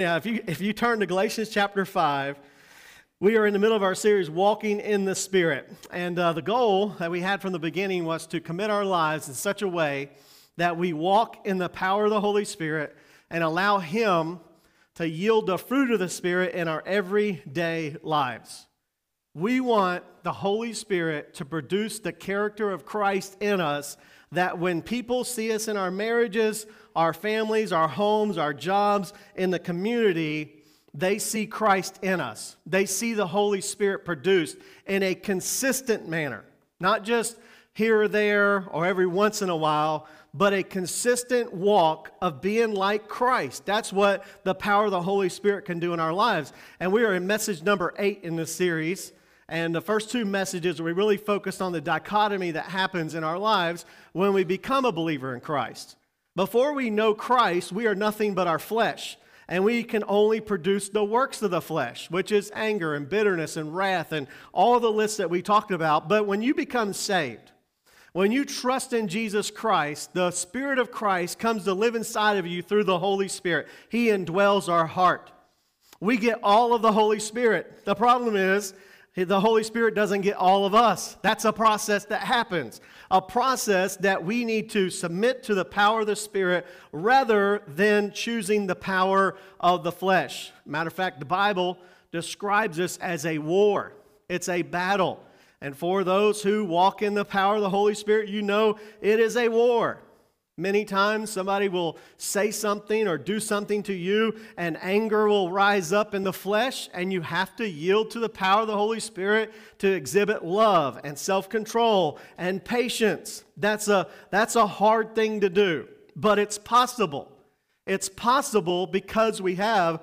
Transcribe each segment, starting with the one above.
Yeah, if you, if you turn to Galatians chapter 5, we are in the middle of our series, Walking in the Spirit. And uh, the goal that we had from the beginning was to commit our lives in such a way that we walk in the power of the Holy Spirit and allow Him to yield the fruit of the Spirit in our everyday lives. We want the Holy Spirit to produce the character of Christ in us that when people see us in our marriages, our families, our homes, our jobs, in the community, they see Christ in us. They see the Holy Spirit produced in a consistent manner, not just here or there or every once in a while, but a consistent walk of being like Christ. That's what the power of the Holy Spirit can do in our lives. And we are in message number eight in this series. And the first two messages, we really focused on the dichotomy that happens in our lives when we become a believer in Christ. Before we know Christ, we are nothing but our flesh. And we can only produce the works of the flesh, which is anger and bitterness and wrath and all the lists that we talked about. But when you become saved, when you trust in Jesus Christ, the Spirit of Christ comes to live inside of you through the Holy Spirit. He indwells our heart. We get all of the Holy Spirit. The problem is, the Holy Spirit doesn't get all of us. That's a process that happens, a process that we need to submit to the power of the Spirit rather than choosing the power of the flesh. Matter of fact, the Bible describes this as a war, it's a battle. And for those who walk in the power of the Holy Spirit, you know it is a war. Many times somebody will say something or do something to you, and anger will rise up in the flesh, and you have to yield to the power of the Holy Spirit to exhibit love and self control and patience. That's a, that's a hard thing to do, but it's possible. It's possible because we have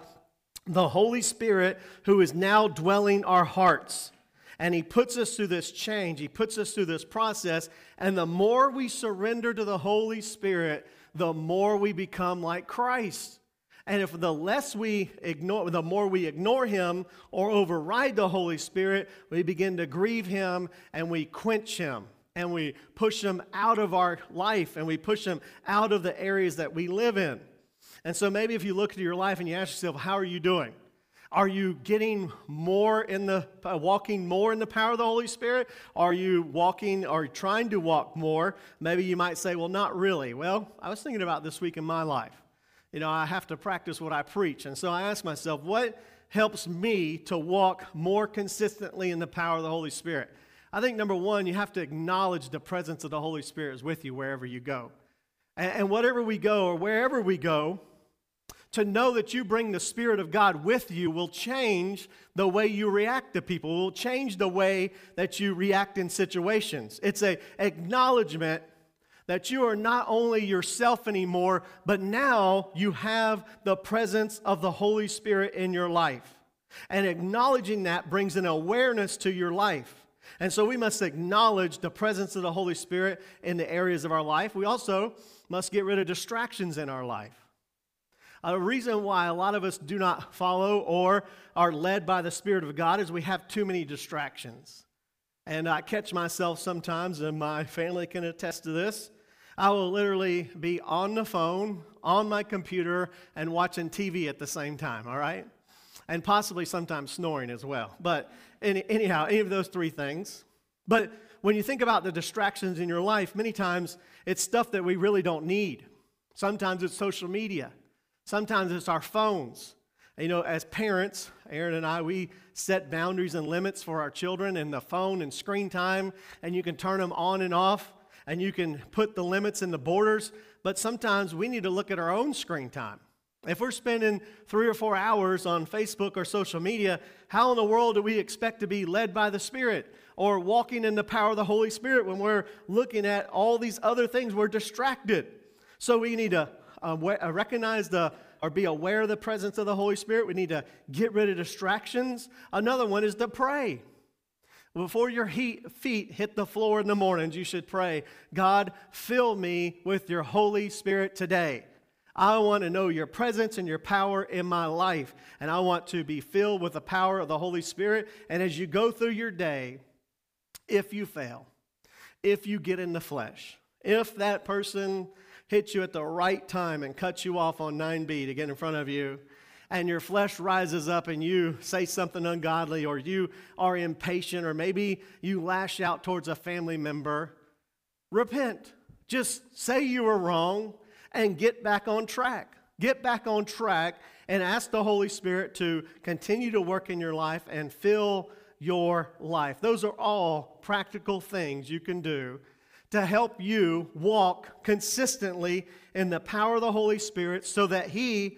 the Holy Spirit who is now dwelling our hearts. And he puts us through this change, he puts us through this process. And the more we surrender to the Holy Spirit, the more we become like Christ. And if the less we ignore, the more we ignore him or override the Holy Spirit, we begin to grieve him and we quench him and we push him out of our life and we push him out of the areas that we live in. And so maybe if you look at your life and you ask yourself, how are you doing? Are you getting more in the, uh, walking more in the power of the Holy Spirit? Are you walking or trying to walk more? Maybe you might say, well, not really. Well, I was thinking about this week in my life. You know, I have to practice what I preach. And so I ask myself, what helps me to walk more consistently in the power of the Holy Spirit? I think number one, you have to acknowledge the presence of the Holy Spirit is with you wherever you go. And, and whatever we go or wherever we go, to know that you bring the Spirit of God with you will change the way you react to people, will change the way that you react in situations. It's a acknowledgement that you are not only yourself anymore, but now you have the presence of the Holy Spirit in your life. And acknowledging that brings an awareness to your life. And so we must acknowledge the presence of the Holy Spirit in the areas of our life. We also must get rid of distractions in our life. A reason why a lot of us do not follow or are led by the Spirit of God is we have too many distractions. And I catch myself sometimes, and my family can attest to this. I will literally be on the phone, on my computer, and watching TV at the same time, all right? And possibly sometimes snoring as well. But any, anyhow, any of those three things. But when you think about the distractions in your life, many times it's stuff that we really don't need. Sometimes it's social media. Sometimes it's our phones. You know, as parents, Aaron and I, we set boundaries and limits for our children and the phone and screen time, and you can turn them on and off, and you can put the limits and the borders. But sometimes we need to look at our own screen time. If we're spending three or four hours on Facebook or social media, how in the world do we expect to be led by the Spirit or walking in the power of the Holy Spirit when we're looking at all these other things? We're distracted. So we need to uh, uh, recognize the or be aware of the presence of the Holy Spirit. We need to get rid of distractions. Another one is to pray. Before your heat, feet hit the floor in the mornings, you should pray, God, fill me with your Holy Spirit today. I want to know your presence and your power in my life, and I want to be filled with the power of the Holy Spirit. And as you go through your day, if you fail, if you get in the flesh, if that person hit you at the right time and cut you off on 9B to get in front of you, and your flesh rises up and you say something ungodly or you are impatient or maybe you lash out towards a family member, repent. Just say you were wrong and get back on track. Get back on track and ask the Holy Spirit to continue to work in your life and fill your life. Those are all practical things you can do to help you walk consistently in the power of the Holy Spirit so that He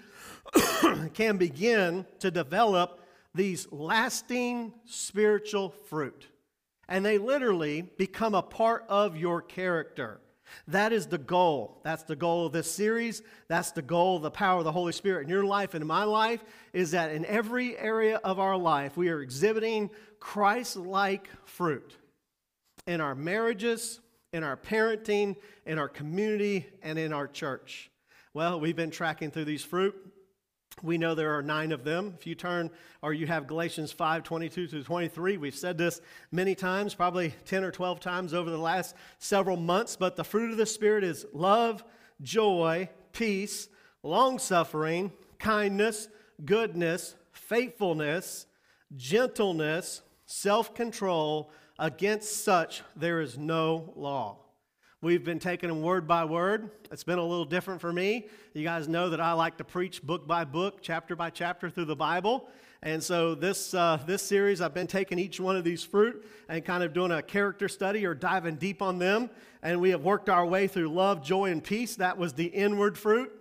can begin to develop these lasting spiritual fruit. And they literally become a part of your character. That is the goal. That's the goal of this series. That's the goal of the power of the Holy Spirit in your life and in my life is that in every area of our life, we are exhibiting Christ like fruit in our marriages, in our parenting, in our community, and in our church. Well, we've been tracking through these fruit. We know there are nine of them. If you turn or you have Galatians 5 22 to 23, we've said this many times, probably 10 or 12 times over the last several months. But the fruit of the Spirit is love, joy, peace, long suffering, kindness, goodness, faithfulness, gentleness, self control. Against such there is no law. We've been taking them word by word. It's been a little different for me. You guys know that I like to preach book by book, chapter by chapter through the Bible. And so this, uh, this series, I've been taking each one of these fruit and kind of doing a character study or diving deep on them. And we have worked our way through love, joy, and peace. That was the inward fruit.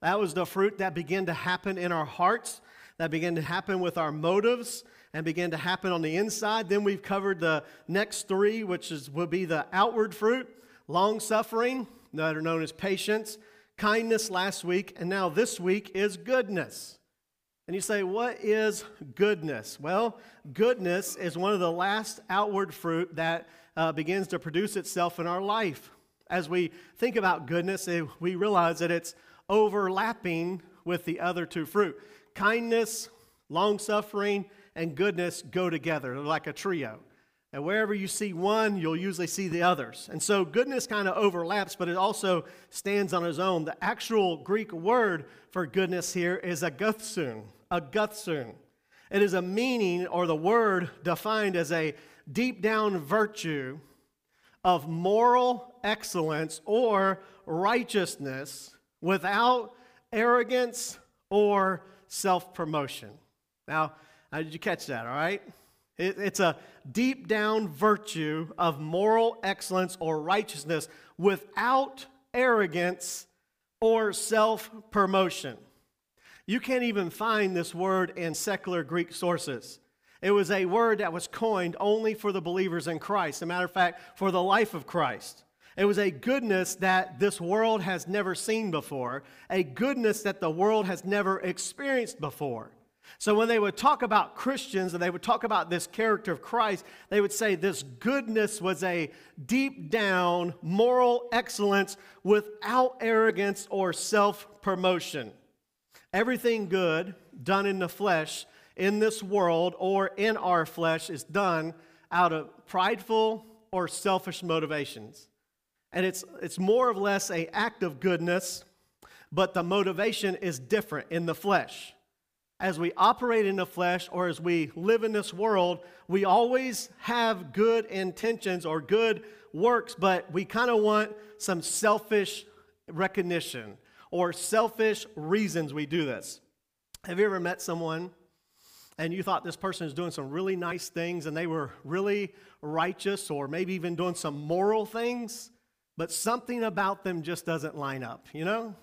That was the fruit that began to happen in our hearts, that began to happen with our motives, and began to happen on the inside. Then we've covered the next three, which is, will be the outward fruit long suffering, that are known as patience, kindness last week, and now this week is goodness. And you say, what is goodness? Well, goodness is one of the last outward fruit that uh, begins to produce itself in our life. As we think about goodness, eh, we realize that it's overlapping with the other two fruit. Kindness, long suffering, and goodness go together. They're like a trio. And wherever you see one, you'll usually see the others. And so goodness kind of overlaps, but it also stands on its own. The actual Greek word for goodness here is agathosune, agathosune. It is a meaning or the word defined as a deep down virtue of moral excellence or righteousness without arrogance or self promotion. Now, how did you catch that, all right? It, it's a deep down virtue of moral excellence or righteousness without arrogance or self promotion. You can't even find this word in secular Greek sources. It was a word that was coined only for the believers in Christ. As a matter of fact, for the life of Christ. It was a goodness that this world has never seen before, a goodness that the world has never experienced before. So when they would talk about Christians and they would talk about this character of Christ, they would say this goodness was a deep down moral excellence without arrogance or self promotion. Everything good done in the flesh in this world or in our flesh is done out of prideful or selfish motivations. And it's, it's more or less a act of goodness, but the motivation is different in the flesh as we operate in the flesh or as we live in this world, we always have good intentions or good works, but we kind of want some selfish recognition or selfish reasons we do this. Have you ever met someone and you thought this person is doing some really nice things and they were really righteous or maybe even doing some moral things, but something about them just doesn't line up, you know?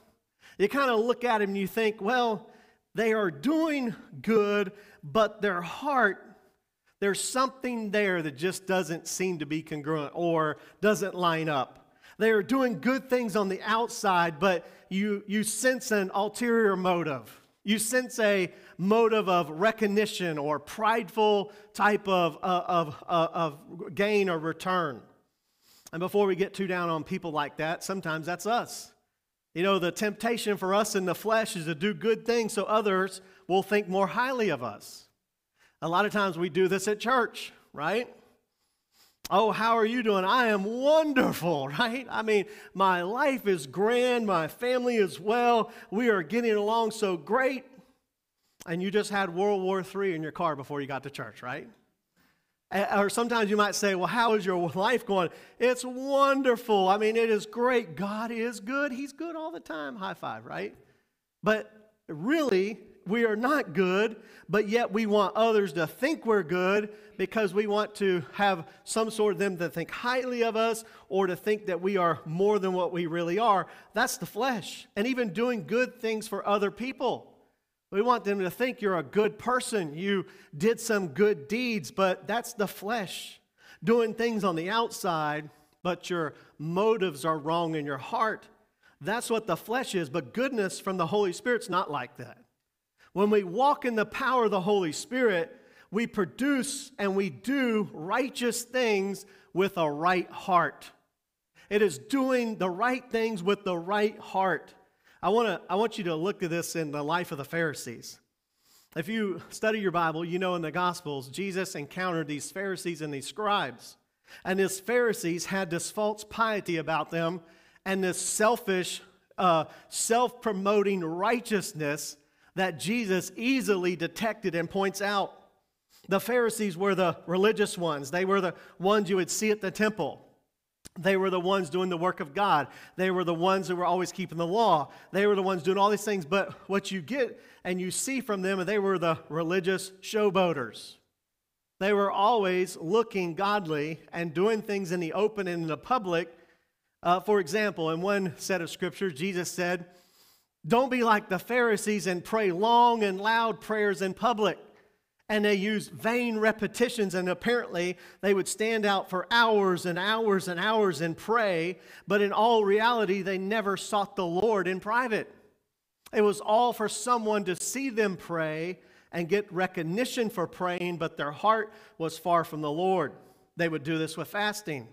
You kind of look at them and you think, well, they are doing good, but their heart, there's something there that just doesn't seem to be congruent or doesn't line up. They are doing good things on the outside, but you, you sense an ulterior motive. You sense a motive of recognition or prideful type of, uh, of, uh, of gain or return. And before we get too down on people like that, sometimes that's us. You know, the temptation for us in the flesh is to do good things so others will think more highly of us. A lot of times we do this at church, right? Oh, how are you doing? I am wonderful, right? I mean, my life is grand. My family is well. We are getting along so great. and you just had World War III in your car before you got to church, right? Or sometimes you might say, Well, how is your life going? It's wonderful. I mean, it is great. God is good. He's good all the time. High five, right? But really, we are not good, but yet we want others to think we're good because we want to have some sort of them to think highly of us or to think that we are more than what we really are. That's the flesh. And even doing good things for other people. We want them to think you're a good person, you did some good deeds, but that's the flesh. Doing things on the outside, but your motives are wrong in your heart. That's what the flesh is, but goodness from the Holy Spirit's not like that. When we walk in the power of the Holy Spirit, we produce and we do righteous things with a right heart. It is doing the right things with the right heart. I, wanna, I want you to look at this in the life of the Pharisees. If you study your Bible, you know in the Gospels, Jesus encountered these Pharisees and these scribes. And these Pharisees had this false piety about them and this selfish, uh, self promoting righteousness that Jesus easily detected and points out. The Pharisees were the religious ones, they were the ones you would see at the temple. They were the ones doing the work of God. They were the ones who were always keeping the law. They were the ones doing all these things. But what you get and you see from them, they were the religious showboaters. They were always looking godly and doing things in the open and in the public. Uh, for example, in one set of scriptures, Jesus said, Don't be like the Pharisees and pray long and loud prayers in public and they used vain repetitions, and apparently they would stand out for hours and hours and hours and pray, but in all reality, they never sought the Lord in private. It was all for someone to see them pray and get recognition for praying, but their heart was far from the Lord. They would do this with fasting.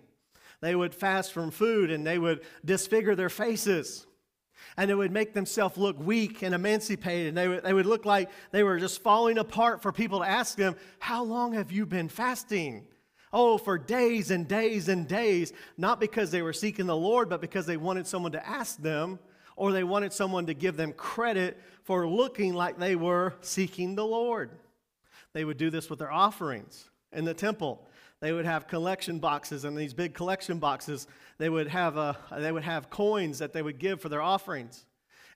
They would fast from food and they would disfigure their faces and it would make themselves look weak and emancipated. And they would, they would look like they were just falling apart for people to ask them, How long have you been fasting? Oh, for days and days and days, not because they were seeking the Lord, but because they wanted someone to ask them or they wanted someone to give them credit for looking like they were seeking the Lord. They would do this with their offerings in the temple. They would have collection boxes, and these big collection boxes, they would have, a, they would have coins that they would give for their offerings.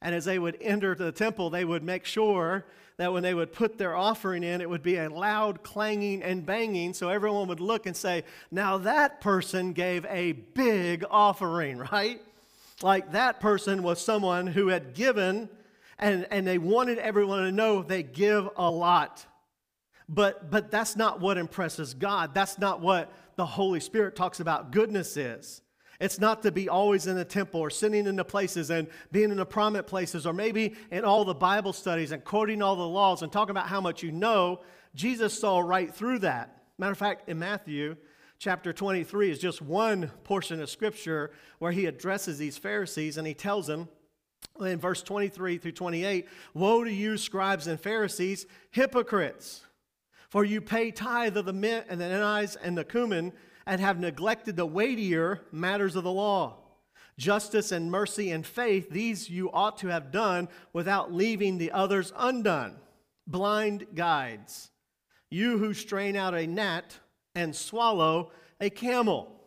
And as they would enter the temple, they would make sure that when they would put their offering in, it would be a loud clanging and banging, so everyone would look and say, Now that person gave a big offering, right? Like that person was someone who had given, and, and they wanted everyone to know they give a lot. But, but that's not what impresses God. That's not what the Holy Spirit talks about goodness is. It's not to be always in the temple or sitting in the places and being in the prominent places or maybe in all the Bible studies and quoting all the laws and talking about how much you know. Jesus saw right through that. Matter of fact, in Matthew chapter 23 is just one portion of scripture where he addresses these Pharisees and he tells them in verse 23 through 28 Woe to you, scribes and Pharisees, hypocrites! For you pay tithe of the mint and the anise and the cumin, and have neglected the weightier matters of the law. Justice and mercy and faith, these you ought to have done without leaving the others undone. Blind guides, you who strain out a gnat and swallow a camel.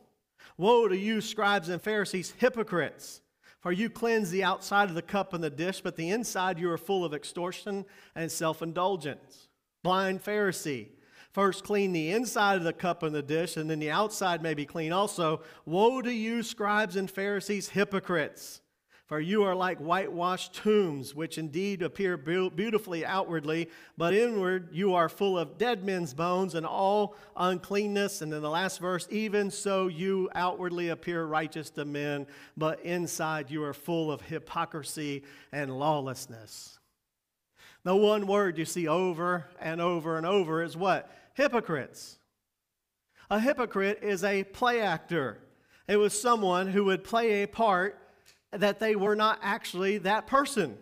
Woe to you, scribes and Pharisees, hypocrites! For you cleanse the outside of the cup and the dish, but the inside you are full of extortion and self indulgence blind Pharisee. First, clean the inside of the cup and the dish, and then the outside may be clean also. Woe to you, scribes and Pharisees, hypocrites! For you are like whitewashed tombs, which indeed appear beautifully outwardly, but inward you are full of dead men's bones and all uncleanness. And in the last verse, even so you outwardly appear righteous to men, but inside you are full of hypocrisy and lawlessness. The one word you see over and over and over is what? Hypocrites. A hypocrite is a play actor. It was someone who would play a part that they were not actually that person.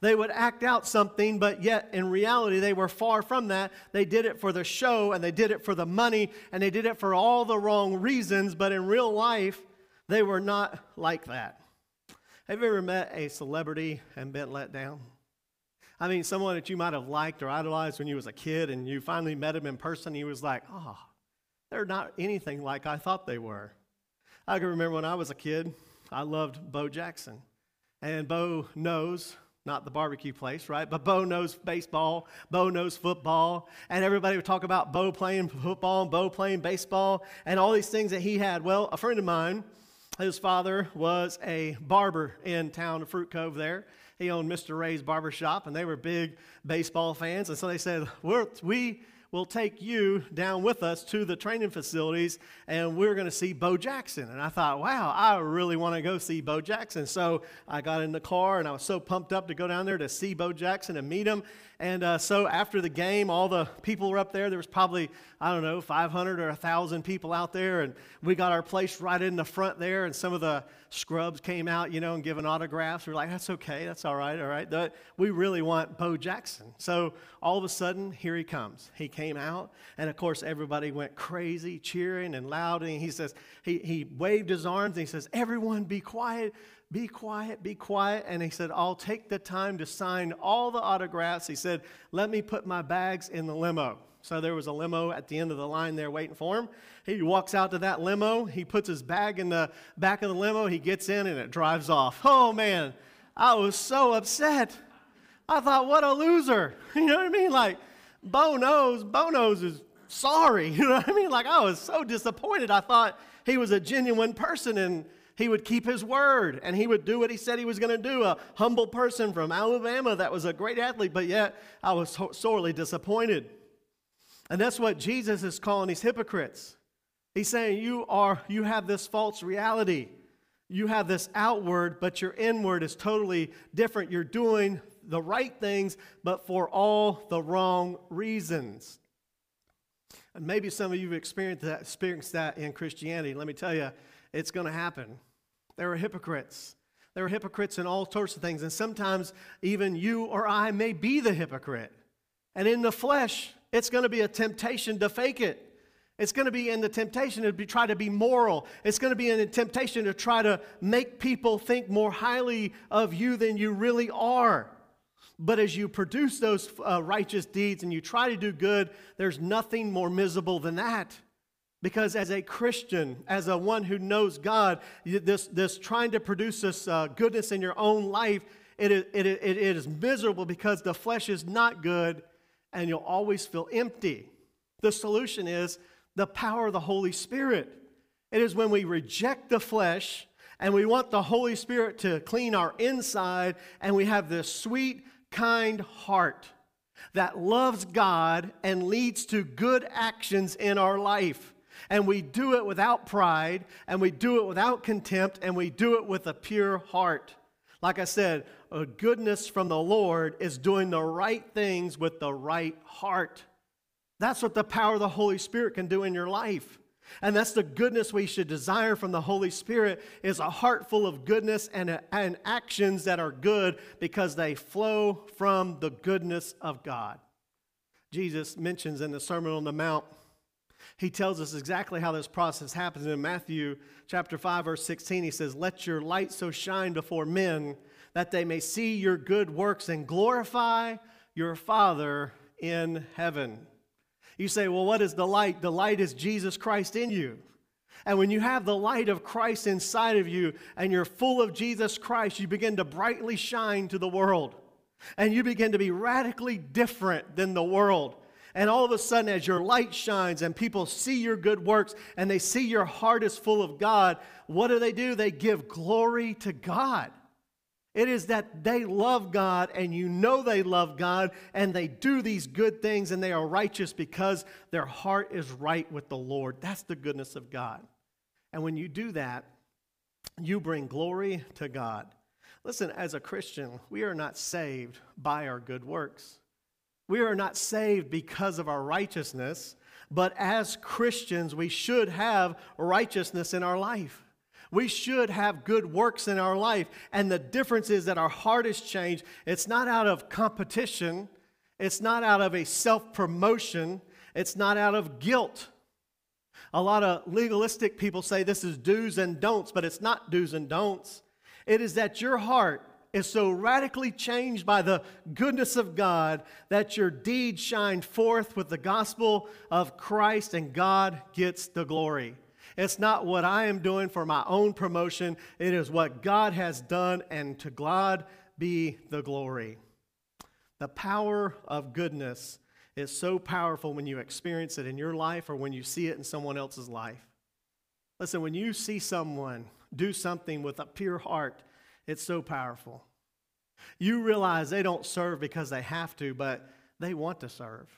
They would act out something, but yet in reality, they were far from that. They did it for the show and they did it for the money and they did it for all the wrong reasons, but in real life, they were not like that. Have you ever met a celebrity and been let down? I mean, someone that you might have liked or idolized when you was a kid and you finally met him in person, he was like, oh, they're not anything like I thought they were. I can remember when I was a kid, I loved Bo Jackson. And Bo knows, not the barbecue place, right? But Bo knows baseball, Bo knows football, and everybody would talk about Bo playing football and Bo playing baseball and all these things that he had. Well, a friend of mine, his father was a barber in town of Fruit Cove there. He owned Mr. Ray's barber shop, and they were big baseball fans. And so they said, We're, We will take you down with us to the training facilities and we're going to see Bo Jackson. And I thought, wow, I really want to go see Bo Jackson. So I got in the car and I was so pumped up to go down there to see Bo Jackson and meet him. And uh, so after the game, all the people were up there. There was probably, I don't know, 500 or 1,000 people out there. And we got our place right in the front there. And some of the scrubs came out, you know, and giving autographs. We are like, that's okay. That's all right. All right. But we really want Bo Jackson. So all of a sudden, here he comes. He came out. And of course, everybody went crazy, cheering and loud. And he says, he, he waved his arms and he says, everyone be quiet be quiet, be quiet. And he said, I'll take the time to sign all the autographs. He said, Let me put my bags in the limo. So there was a limo at the end of the line there waiting for him. He walks out to that limo. He puts his bag in the back of the limo. He gets in and it drives off. Oh, man. I was so upset. I thought, what a loser. You know what I mean? Like, Bo knows, Bo knows is sorry. You know what I mean? Like, I was so disappointed. I thought he was a genuine person and he would keep his word and he would do what he said he was going to do. A humble person from Alabama that was a great athlete, but yet I was sorely disappointed. And that's what Jesus is calling these hypocrites. He's saying, You are, you have this false reality. You have this outward, but your inward is totally different. You're doing the right things, but for all the wrong reasons. And maybe some of you have experienced that, experienced that in Christianity. Let me tell you, it's going to happen. There are hypocrites. There are hypocrites in all sorts of things. And sometimes even you or I may be the hypocrite. And in the flesh, it's going to be a temptation to fake it. It's going to be in the temptation to be, try to be moral. It's going to be in the temptation to try to make people think more highly of you than you really are. But as you produce those uh, righteous deeds and you try to do good, there's nothing more miserable than that. Because as a Christian, as a one who knows God, this, this trying to produce this uh, goodness in your own life, it is, it, it, it is miserable because the flesh is not good and you'll always feel empty. The solution is the power of the Holy Spirit. It is when we reject the flesh and we want the Holy Spirit to clean our inside and we have this sweet, kind heart that loves God and leads to good actions in our life and we do it without pride, and we do it without contempt, and we do it with a pure heart. Like I said, goodness from the Lord is doing the right things with the right heart. That's what the power of the Holy Spirit can do in your life. And that's the goodness we should desire from the Holy Spirit is a heart full of goodness and, and actions that are good because they flow from the goodness of God. Jesus mentions in the Sermon on the Mount he tells us exactly how this process happens in Matthew chapter 5 verse 16 he says let your light so shine before men that they may see your good works and glorify your father in heaven. You say well what is the light? The light is Jesus Christ in you. And when you have the light of Christ inside of you and you're full of Jesus Christ you begin to brightly shine to the world. And you begin to be radically different than the world. And all of a sudden, as your light shines and people see your good works and they see your heart is full of God, what do they do? They give glory to God. It is that they love God and you know they love God and they do these good things and they are righteous because their heart is right with the Lord. That's the goodness of God. And when you do that, you bring glory to God. Listen, as a Christian, we are not saved by our good works. We are not saved because of our righteousness, but as Christians, we should have righteousness in our life. We should have good works in our life. And the difference is that our heart is changed. It's not out of competition, it's not out of a self promotion, it's not out of guilt. A lot of legalistic people say this is do's and don'ts, but it's not do's and don'ts. It is that your heart is so radically changed by the goodness of God that your deeds shine forth with the gospel of Christ and God gets the glory. It's not what I am doing for my own promotion, it is what God has done, and to God be the glory. The power of goodness is so powerful when you experience it in your life or when you see it in someone else's life. Listen, when you see someone do something with a pure heart, it's so powerful. You realize they don't serve because they have to, but they want to serve.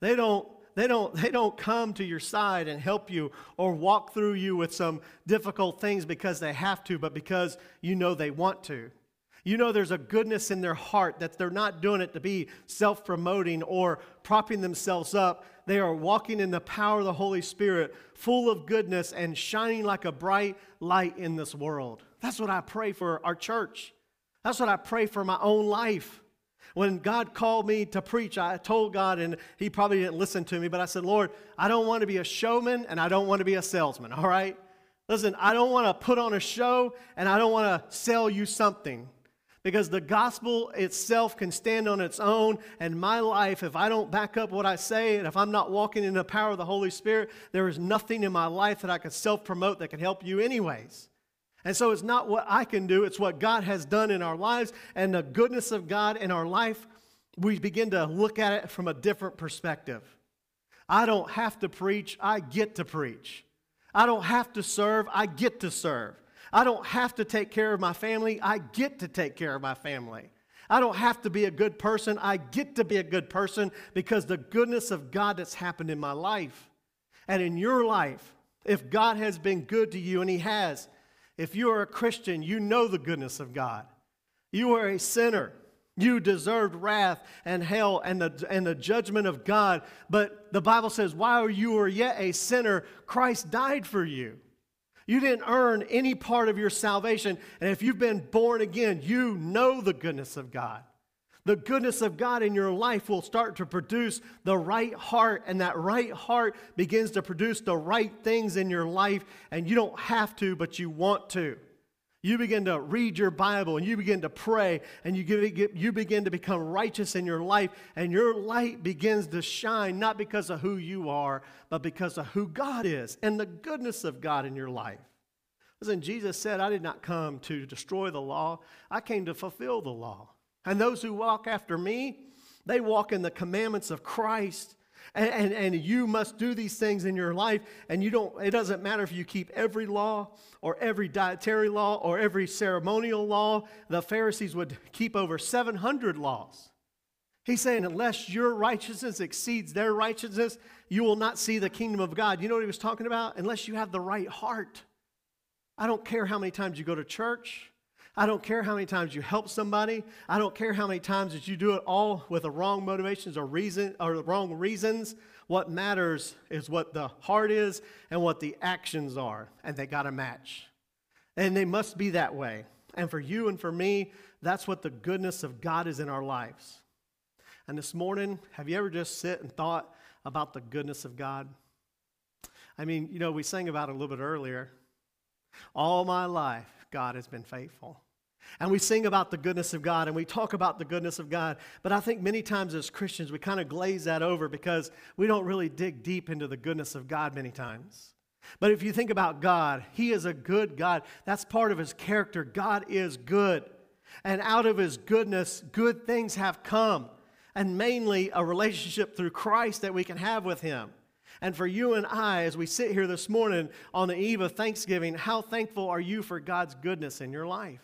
They don't, they don't, they don't come to your side and help you or walk through you with some difficult things because they have to, but because you know they want to. You know there's a goodness in their heart that they're not doing it to be self promoting or propping themselves up. They are walking in the power of the Holy Spirit, full of goodness and shining like a bright light in this world. That's what I pray for our church. That's what I pray for my own life. When God called me to preach, I told God, and He probably didn't listen to me, but I said, Lord, I don't want to be a showman and I don't want to be a salesman, all right? Listen, I don't want to put on a show and I don't want to sell you something. Because the gospel itself can stand on its own, and my life, if I don't back up what I say, and if I'm not walking in the power of the Holy Spirit, there is nothing in my life that I can self promote that can help you, anyways. And so it's not what I can do, it's what God has done in our lives, and the goodness of God in our life, we begin to look at it from a different perspective. I don't have to preach, I get to preach. I don't have to serve, I get to serve. I don't have to take care of my family. I get to take care of my family. I don't have to be a good person. I get to be a good person because the goodness of God that's happened in my life. And in your life, if God has been good to you, and He has, if you are a Christian, you know the goodness of God. You are a sinner. You deserved wrath and hell and the, and the judgment of God. But the Bible says, while you were yet a sinner, Christ died for you. You didn't earn any part of your salvation. And if you've been born again, you know the goodness of God. The goodness of God in your life will start to produce the right heart, and that right heart begins to produce the right things in your life. And you don't have to, but you want to. You begin to read your Bible and you begin to pray and you, you begin to become righteous in your life, and your light begins to shine not because of who you are, but because of who God is and the goodness of God in your life. Listen, Jesus said, I did not come to destroy the law, I came to fulfill the law. And those who walk after me, they walk in the commandments of Christ and, and, and, you must do these things in your life. And you don't, it doesn't matter if you keep every law or every dietary law or every ceremonial law. The Pharisees would keep over 700 laws. He's saying, unless your righteousness exceeds their righteousness, you will not see the kingdom of God. You know what he was talking about? Unless you have the right heart. I don't care how many times you go to church. I don't care how many times you help somebody. I don't care how many times that you do it all with the wrong motivations or reason or the wrong reasons. What matters is what the heart is and what the actions are, and they got to match. And they must be that way. And for you and for me, that's what the goodness of God is in our lives. And this morning, have you ever just sit and thought about the goodness of God? I mean, you know, we sang about it a little bit earlier. All my life, God has been faithful. And we sing about the goodness of God and we talk about the goodness of God. But I think many times as Christians, we kind of glaze that over because we don't really dig deep into the goodness of God many times. But if you think about God, He is a good God. That's part of His character. God is good. And out of His goodness, good things have come. And mainly a relationship through Christ that we can have with Him. And for you and I, as we sit here this morning on the eve of Thanksgiving, how thankful are you for God's goodness in your life?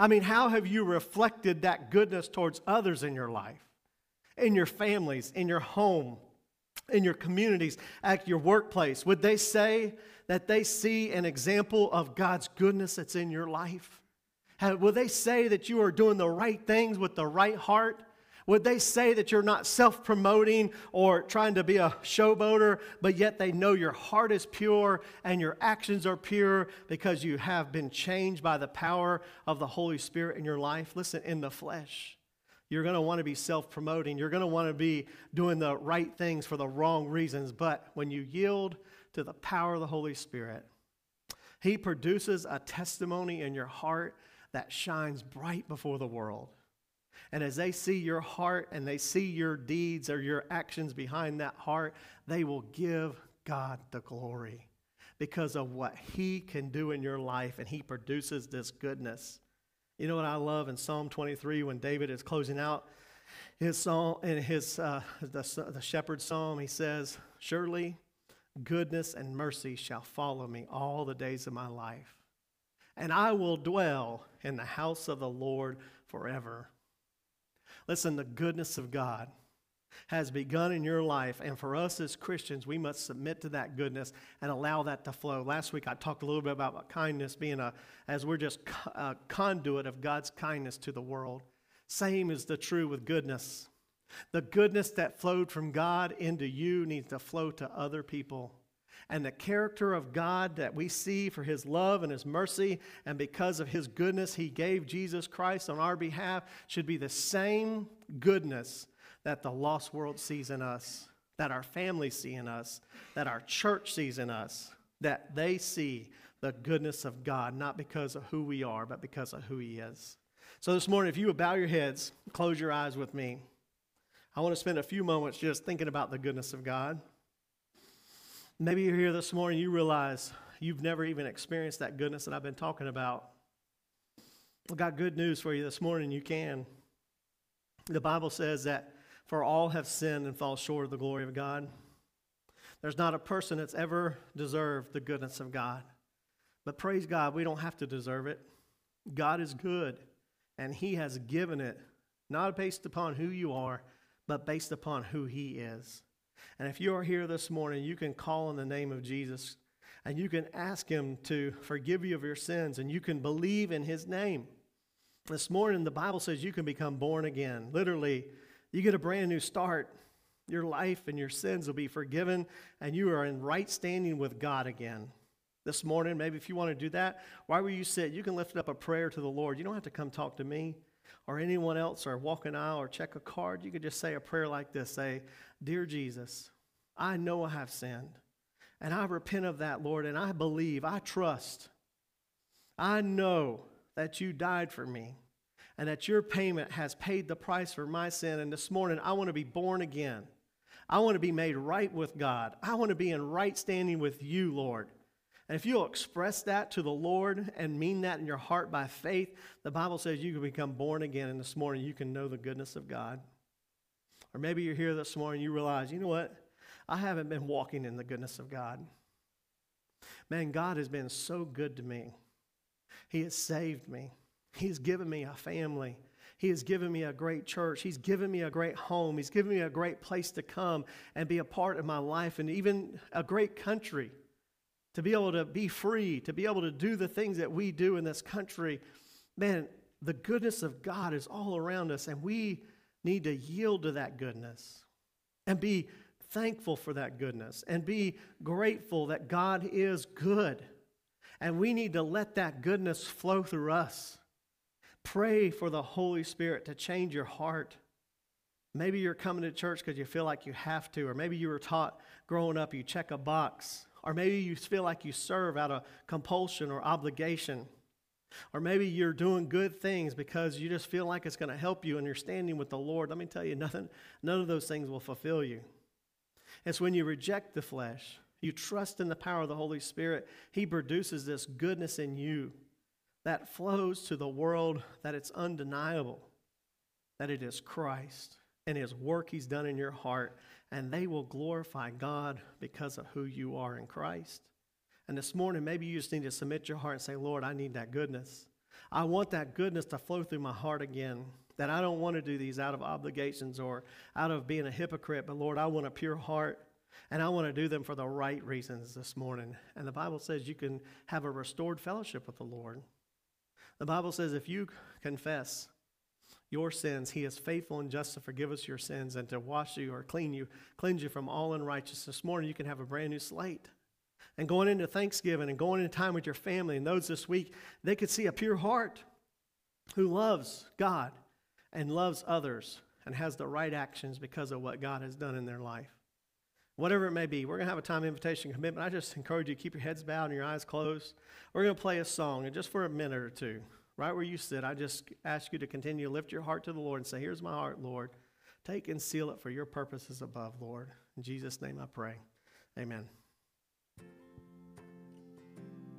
I mean, how have you reflected that goodness towards others in your life, in your families, in your home, in your communities, at your workplace? Would they say that they see an example of God's goodness that's in your life? Would they say that you are doing the right things with the right heart? Would they say that you're not self promoting or trying to be a showboater, but yet they know your heart is pure and your actions are pure because you have been changed by the power of the Holy Spirit in your life? Listen, in the flesh. You're going to want to be self promoting. You're going to want to be doing the right things for the wrong reasons. But when you yield to the power of the Holy Spirit, He produces a testimony in your heart that shines bright before the world. And as they see your heart and they see your deeds or your actions behind that heart, they will give God the glory because of what He can do in your life, and He produces this goodness. You know what I love in Psalm 23 when David is closing out his psalm in his uh, the, the shepherd's psalm. He says, "Surely goodness and mercy shall follow me all the days of my life, and I will dwell in the house of the Lord forever." Listen, the goodness of God has begun in your life. And for us as Christians, we must submit to that goodness and allow that to flow. Last week, I talked a little bit about kindness being a, as we're just a conduit of God's kindness to the world. Same is the true with goodness. The goodness that flowed from God into you needs to flow to other people. And the character of God that we see for his love and his mercy, and because of his goodness, he gave Jesus Christ on our behalf, should be the same goodness that the lost world sees in us, that our families see in us, that our church sees in us, that they see the goodness of God, not because of who we are, but because of who He is. So this morning, if you would bow your heads, close your eyes with me. I want to spend a few moments just thinking about the goodness of God. Maybe you're here this morning, you realize you've never even experienced that goodness that I've been talking about. I've got good news for you this morning. You can. The Bible says that for all have sinned and fall short of the glory of God. There's not a person that's ever deserved the goodness of God. But praise God, we don't have to deserve it. God is good, and He has given it, not based upon who you are, but based upon who He is. And if you are here this morning, you can call on the name of Jesus and you can ask Him to forgive you of your sins and you can believe in His name. This morning, the Bible says you can become born again. Literally, you get a brand new start. Your life and your sins will be forgiven, and you are in right standing with God again. This morning, maybe if you want to do that, why were you sit? You can lift up a prayer to the Lord. You don't have to come talk to me or anyone else or walk an aisle or check a card. You could just say a prayer like this Say, Dear Jesus, I know I have sinned, and I repent of that, Lord, and I believe, I trust, I know that you died for me and that your payment has paid the price for my sin. And this morning, I want to be born again. I want to be made right with God. I want to be in right standing with you, Lord. And if you'll express that to the Lord and mean that in your heart by faith, the Bible says you can become born again. And this morning, you can know the goodness of God. Or maybe you're here this morning, you realize, you know what? I haven't been walking in the goodness of God. Man, God has been so good to me. He has saved me. He's given me a family. He has given me a great church. He's given me a great home. He's given me a great place to come and be a part of my life and even a great country. To be able to be free, to be able to do the things that we do in this country. Man, the goodness of God is all around us, and we need to yield to that goodness and be thankful for that goodness and be grateful that God is good. And we need to let that goodness flow through us. Pray for the Holy Spirit to change your heart. Maybe you're coming to church because you feel like you have to, or maybe you were taught growing up you check a box, or maybe you feel like you serve out of compulsion or obligation. Or maybe you're doing good things because you just feel like it's going to help you and you're standing with the Lord. Let me tell you, nothing, none of those things will fulfill you. It's when you reject the flesh, you trust in the power of the Holy Spirit, He produces this goodness in you that flows to the world that it's undeniable that it is Christ and his work he's done in your heart, and they will glorify God because of who you are in Christ. And this morning, maybe you just need to submit your heart and say, Lord, I need that goodness. I want that goodness to flow through my heart again. That I don't want to do these out of obligations or out of being a hypocrite, but Lord, I want a pure heart and I want to do them for the right reasons this morning. And the Bible says you can have a restored fellowship with the Lord. The Bible says if you confess your sins, he is faithful and just to forgive us your sins and to wash you or clean you, cleanse you from all unrighteousness. This morning you can have a brand new slate. And going into Thanksgiving and going into time with your family and those this week, they could see a pure heart who loves God and loves others and has the right actions because of what God has done in their life. Whatever it may be, we're going to have a time invitation commitment. I just encourage you to keep your heads bowed and your eyes closed. We're going to play a song, and just for a minute or two, right where you sit, I just ask you to continue to lift your heart to the Lord and say, Here's my heart, Lord. Take and seal it for your purposes above, Lord. In Jesus' name I pray. Amen.